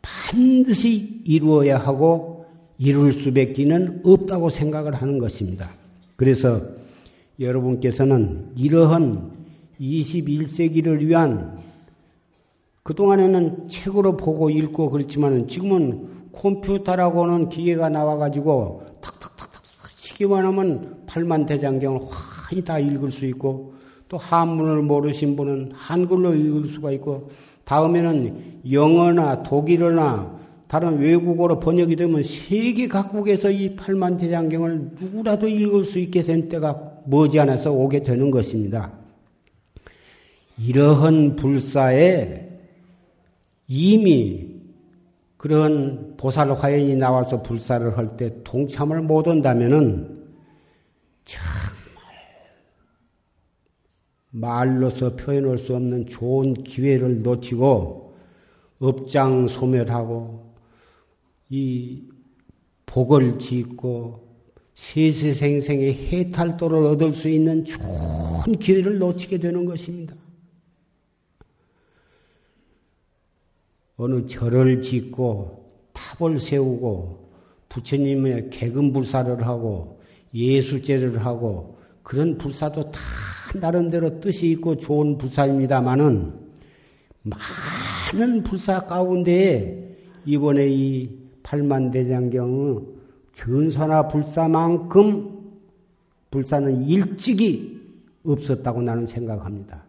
반드시 이루어야 하고, 이룰 수밖에는 없다고 생각을 하는 것입니다. 그래서 여러분께서는 이러한 21세기를 위한 그동안에는 책으로 보고 읽고 그렇지만 지금은 컴퓨터라고는 기계가 나와가지고 탁탁탁탁 치기만 하면 팔만 대장경을 환히 다 읽을 수 있고 또 한문을 모르신 분은 한글로 읽을 수가 있고 다음에는 영어나 독일어나 다른 외국어로 번역이 되면 세계 각국에서 이 팔만대장경을 누구라도 읽을 수 있게 된 때가 머지않아서 오게 되는 것입니다. 이러한 불사에 이미 그런 보살 화연이 나와서 불사를 할 때 동참을 못 한다면은 정말 말로서 표현할 수 없는 좋은 기회를 놓치고 업장 소멸하고 이 복을 짓고 세세생생의 해탈도를 얻을 수 있는 좋은 기회를 놓치게 되는 것입니다. 어느 절을 짓고 탑을 세우고 부처님의 개근 불사를 하고 예수제를 하고 그런 불사도 다 나름대로 뜻이 있고 좋은 불사입니다만은 많은 불사 가운데 이번에 이 팔만대장경의 전선화 불사만큼 불사는 일찍이 없었다고 나는 생각합니다.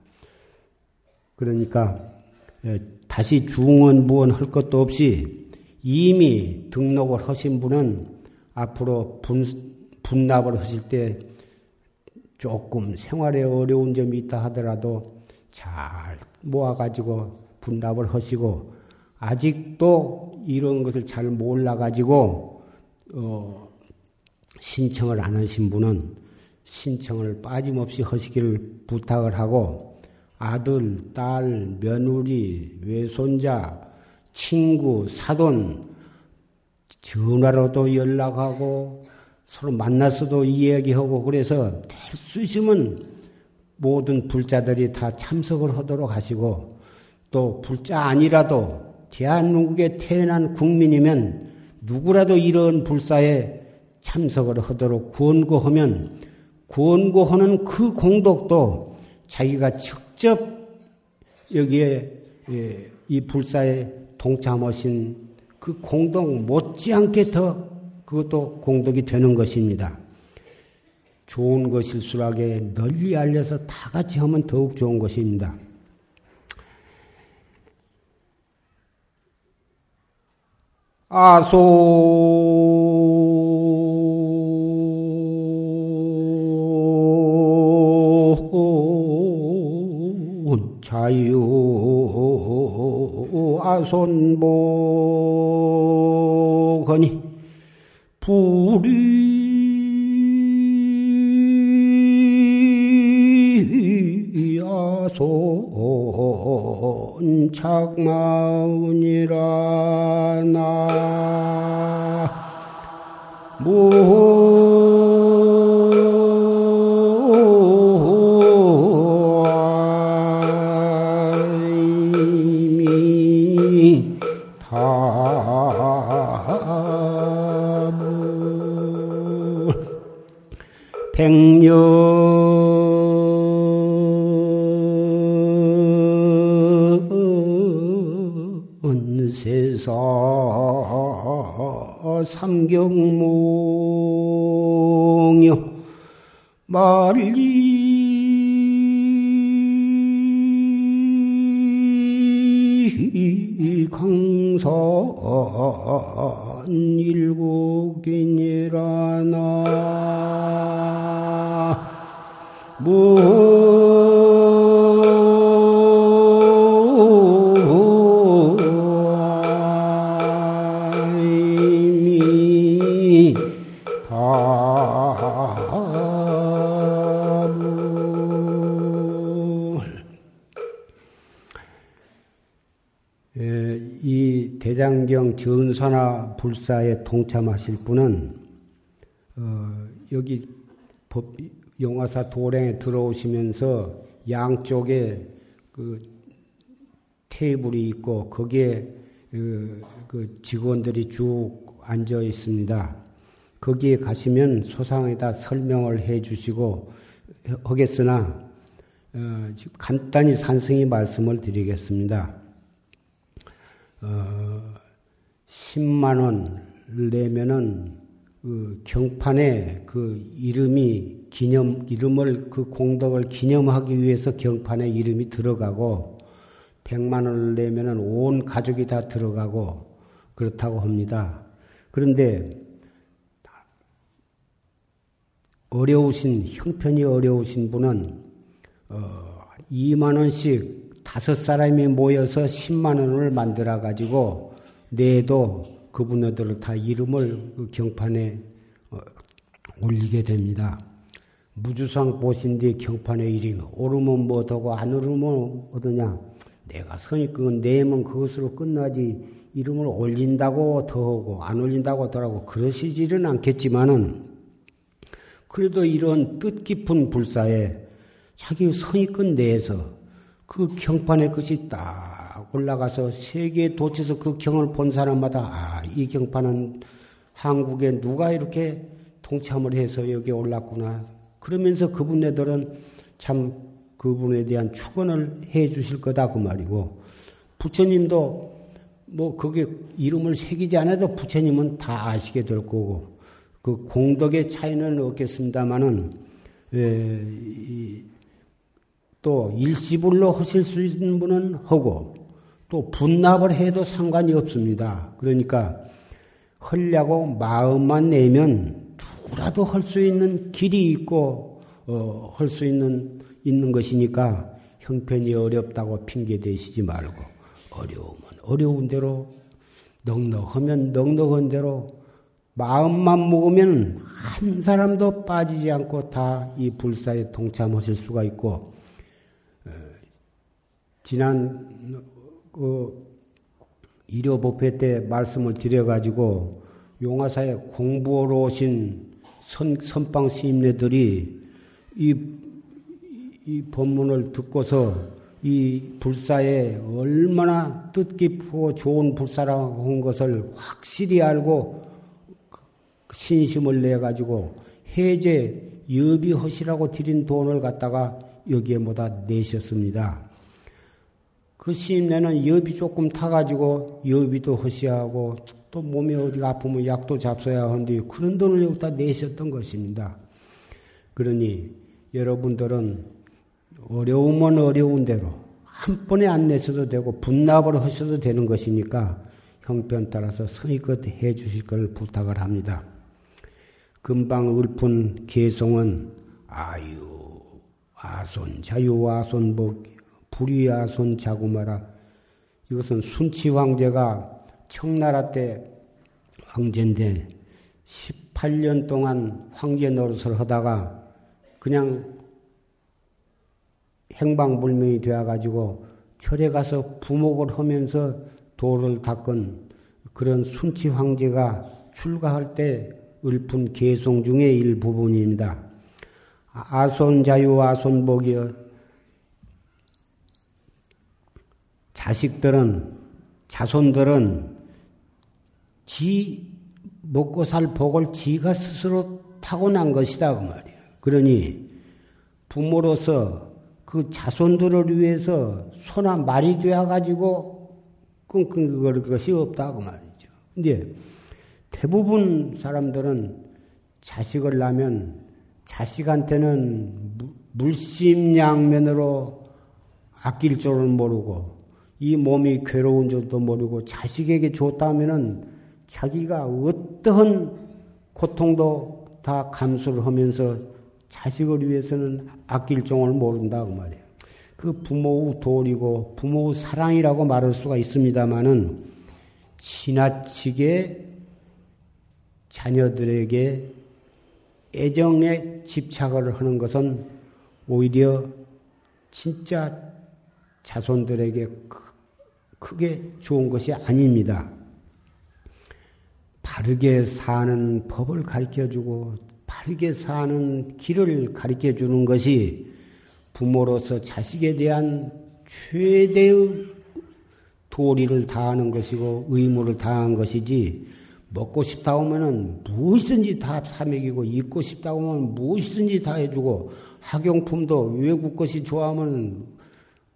그러니까 예, 다시 중원 무원 할 것도 없이 이미 등록을 하신 분은 앞으로 분, 분납을 하실 때 조금 생활에 어려운 점이 있다 하더라도 잘 모아가지고 분납을 하시고 아직도 이런 것을 잘 몰라가지고, 어, 신청을 안 하신 분은 신청을 빠짐없이 하시기를 부탁을 하고, 아들, 딸, 며느리, 외손자, 친구, 사돈, 전화로도 연락하고, 서로 만나서도 이야기하고, 그래서 될 수 있으면 모든 불자들이 다 참석을 하도록 하시고, 또 불자 아니라도 대한민국에 태어난 국민이면 누구라도 이런 불사에 참석을 하도록 권고하면 권고하는 그 공덕도 자기가 직접 여기에 예, 이 불사에 동참하신 그 공덕 못지않게 더 그것도 공덕이 되는 것입니다. 좋은 것일수록에 널리 알려서 다 같이 하면 더욱 좋은 것입니다. 아소 자유. 아손보거니 불이 야손 착마운이라 나. 삼 일 불사에 동참하실 분은 어, 여기 법, 영화사 도량에 들어오시면서 양쪽에 그 테이블이 있고 거기에 그, 그 직원들이 쭉 앉아 있습니다. 거기에 가시면 소상에다 설명을 해 주시고 하겠으나 어, 간단히 산승이 말씀을 드리겠습니다. 어, 10만 원을 내면은 그 경판에 그 이름이 기념 이름을 그 공덕을 기념하기 위해서 경판에 이름이 들어가고 100만 원을 내면은 온 가족이 다 들어가고 그렇다고 합니다. 그런데 어려우신 형편이 어려우신 분은 어 2만 원씩 다섯 사람이 모여서 10만 원을 만들어 가지고 내도 그분들을 다 이름을 그 경판에 어, 올리게 됩니다. 무주상 보신 뒤 경판에 이름이 오르면 뭐더고 안 오르면 어떠냐? 내가 선입금은 내면 그것으로 끝나지 이름을 올린다고 더하고 안 올린다고 더하고 그러시지는 않겠지만은 그래도 이런 뜻깊은 불사에 자기 선입금 내에서 그 경판의 것이 딱 올라가서 세계에 도쳐서 그 경을 본 사람마다 아, 이 경판은 한국에 누가 이렇게 동참을 해서 여기 올랐구나. 그러면서 그분네들은 참 그분에 대한 축원을 해 주실 거다 그 말이고 부처님도 뭐 그게 이름을 새기지 않아도 부처님은 다 아시게 될 거고 그 공덕의 차이는 없겠습니다만은 또 일시불로 하실 수 있는 분은 하고 또 분납을 해도 상관이 없습니다. 그러니까 하려고 마음만 내면 누구라도 할 수 있는 길이 있고 어, 할 수 있는 있는 것이니까 형편이 어렵다고 핑계 대시지 말고 어려우면 어려운 대로 넉넉하면 넉넉한 대로 마음만 먹으면 한 사람도 빠지지 않고 다 이 불사에 동참하실 수가 있고 지난 그 일요 법회 때 말씀을 드려가지고 용화사에 공부하러 오신 선, 선방 스님네들이 이, 이 법문을 듣고서 이 불사에 얼마나 뜻깊고 좋은 불사라고 한 것을 확실히 알고 신심을 내 가지고 해제 여비허시라고 드린 돈을 갖다가 여기에 모다 내셨습니다. 그 시임내는 여비 조금 타가지고 여비도 허시하고 또 몸이 어디가 아프면 약도 잡숴야 하는데 그런 돈을 여기다 내셨던 것입니다. 그러니 여러분들은 어려우면 어려운 대로 한 번에 안 내셔도 되고 분납을 하셔도 되는 것이니까 형편 따라서 성의껏 해 주실 걸 부탁을 합니다. 금방 읊은 개송은 아유, 아손, 자유, 아손, 복, 불의아손 자구마라. 이것은 순치 황제가 청나라 때 황제인데 18년 동안 황제 노릇을 하다가 그냥 행방불명이 되어가지고 절에 가서 부목을 하면서 도를 닦은 그런 순치 황제가 출가할 때 읊은 개송 중의 일부분입니다. 아손 자유 아손 복이여 자식들은 자손들은 지 먹고 살 복을 지가 스스로 타고난 것이다 그 말이야. 그러니 부모로서 그 자손들을 위해서 소나 말이 되어 가지고 끙끙 거릴 것이 없다 그 말이죠. 근데 대부분 사람들은 자식을 낳으면 자식한테는 물심양면으로 아낄 줄을 모르고 이 몸이 괴로운 줄도 모르고 자식에게 줬다면은 자기가 어떠한 고통도 다 감수를 하면서 자식을 위해서는 아낄 종을 모른다 그 말이에요. 그 부모의 도리고 부모의 사랑이라고 말할 수가 있습니다만은 지나치게 자녀들에게 애정에 집착을 하는 것은 오히려 진짜 자손들에게 크게 좋은 것이 아닙니다. 바르게 사는 법을 가르쳐 주고 바르게 사는 길을 가르쳐 주는 것이 부모로서 자식에 대한 최대의 도리를 다하는 것이고 의무를 다한 것이지 먹고 싶다 하면은 무엇이든지 다 사먹이고 입고 싶다 하면 무엇이든지 다 해주고 학용품도 외국 것이 좋아하면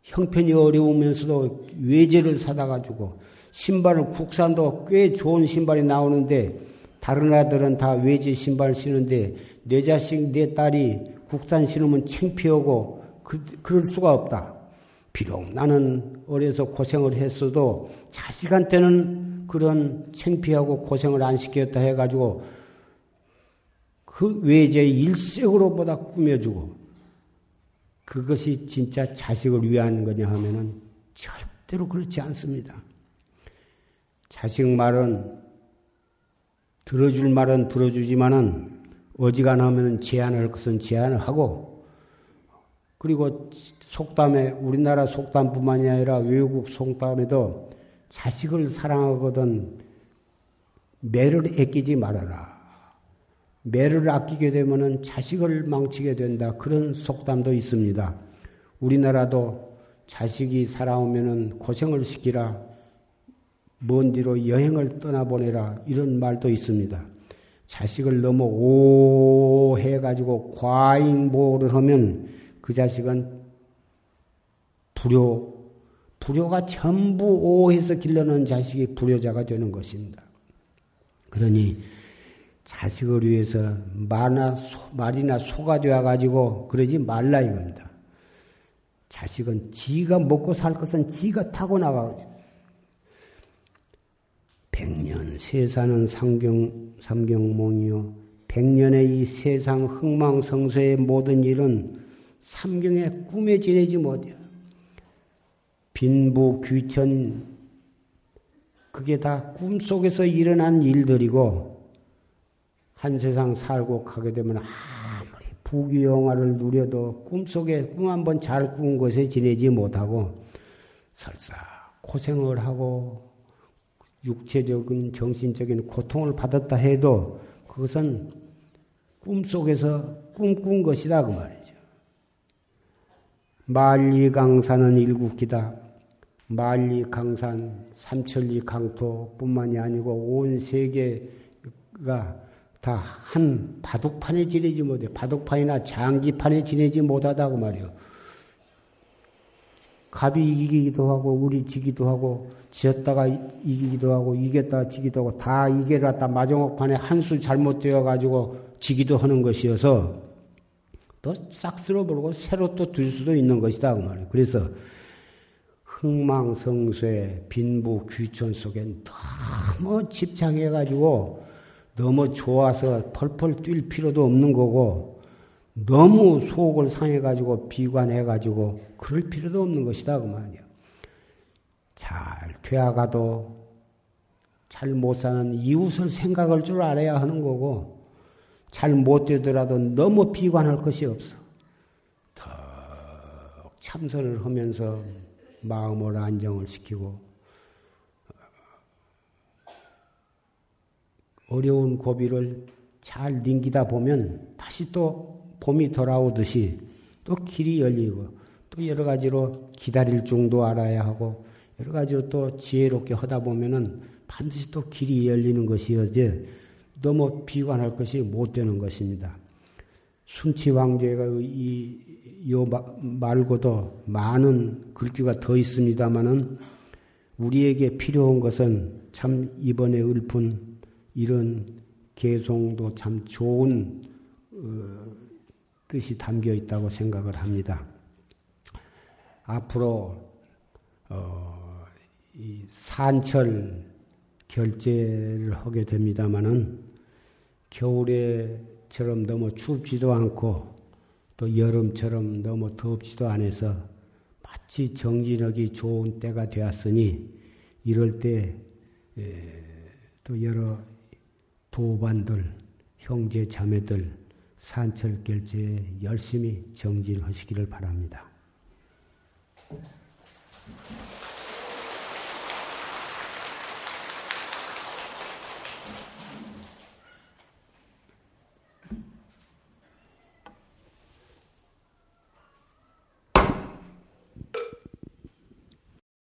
형편이 어려우면서도 외제를 사다 가지고 신발을 국산도 꽤 좋은 신발이 나오는데 다른 아들은 다 외제 신발 신는데 내 자식 내 딸이 국산 신으면 창피하고 그, 그럴 수가 없다. 비록 나는 어려서 고생을 했어도 자식한테는 그런 창피하고 고생을 안 시켰다 해가지고 그 외제 일색으로보다 꾸며주고 그것이 진짜 자식을 위한 거냐 하면은 절대로 그렇지 않습니다. 자식 말은 들어줄 말은 들어주지만은 어지간하면 제안할 것은 제안을 하고 그리고 속담에 우리나라 속담뿐만이 아니라 외국 속담에도 자식을 사랑하거든 매를 아끼지 말아라. 매를 아끼게 되면은 자식을 망치게 된다. 그런 속담도 있습니다. 우리나라도 자식이 살아오면은 고생을 시키라. 먼 뒤로 여행을 떠나보내라. 이런 말도 있습니다. 자식을 너무 오해가지고 과잉보호를 하면 그 자식은 불효, 불효가 전부 오해서 길러놓은 자식이 불효자가 되는 것입니다. 그러니 자식을 위해서 말나 소, 말이나 소가 되어가지고 그러지 말라 이겁니다. 자식은 지가 먹고 살 것은 지가 타고 나가. 백년 세사는 상경, 삼경몽이요. 백년의 이 세상 흥망성쇠의 모든 일은 삼경의 꿈에 지내지 못해요. 빈부, 귀천, 그게 다 꿈속에서 일어난 일들이고, 한 세상 살고 가게 되면 아무리 부귀영화를 누려도 꿈속에 꿈 한번잘꾼 곳에 지내지 못하고 설사 고생을 하고 육체적인 정신적인 고통을 받았다 해도 그것은 꿈속에서 꿈꾼 것이다 그 말이죠. 만리강산은 일국기다. 만리강산, 삼천리 강토뿐만이 아니고 온 세계가 다 한 바둑판에 지내지 못해. 바둑판이나 장기판에 지내지 못하다고 말이요. 갑이 이기기도 하고, 우리 지기도 하고, 지었다가 이기기도 하고, 이겼다가 지기도 하고, 다 이겨놨다 마지막판에 한 수 잘못되어가지고 지기도 하는 것이어서 또 싹 쓸어버리고 새로 또 들 수도 있는 것이다. 그 말이에요. 그래서 흥망성쇠, 빈부, 귀천 속엔 너무 집착해가지고 너무 좋아서 펄펄 뛸 필요도 없는 거고 너무 속을 상해가지고 비관해가지고 그럴 필요도 없는 것이다 그 말이야. 잘 되어가도 잘 못 사는 이웃을 생각할 줄 알아야 하는 거고 잘 못 되더라도 너무 비관할 것이 없어. 더 참선을 하면서 마음을 안정을 시키고 어려운 고비를 잘 넘기다 보면 다시 또 봄이 돌아오듯이 또 길이 열리고 또 여러 가지로 기다릴 중도 알아야 하고 여러 가지로 또 지혜롭게 하다 보면은 반드시 또 길이 열리는 것이어지 너무 비관할 것이 못 되는 것입니다. 순치 왕제가 이 요 말고도 많은 글귀가 더 있습니다만은 우리에게 필요한 것은 참 이번에 읊은 이런 개송도 참 좋은 어, 뜻이 담겨 있다고 생각을 합니다. 앞으로 어, 이 산철 결제를 하게 됩니다마는 겨울에처럼 너무 춥지도 않고 또 여름처럼 너무 덥지도 않아서 마치 정진하기 좋은 때가 되었으니 이럴 때 또 여러 도반들, 형제 자매들 산철 결제에 열심히 정진하시기를 바랍니다.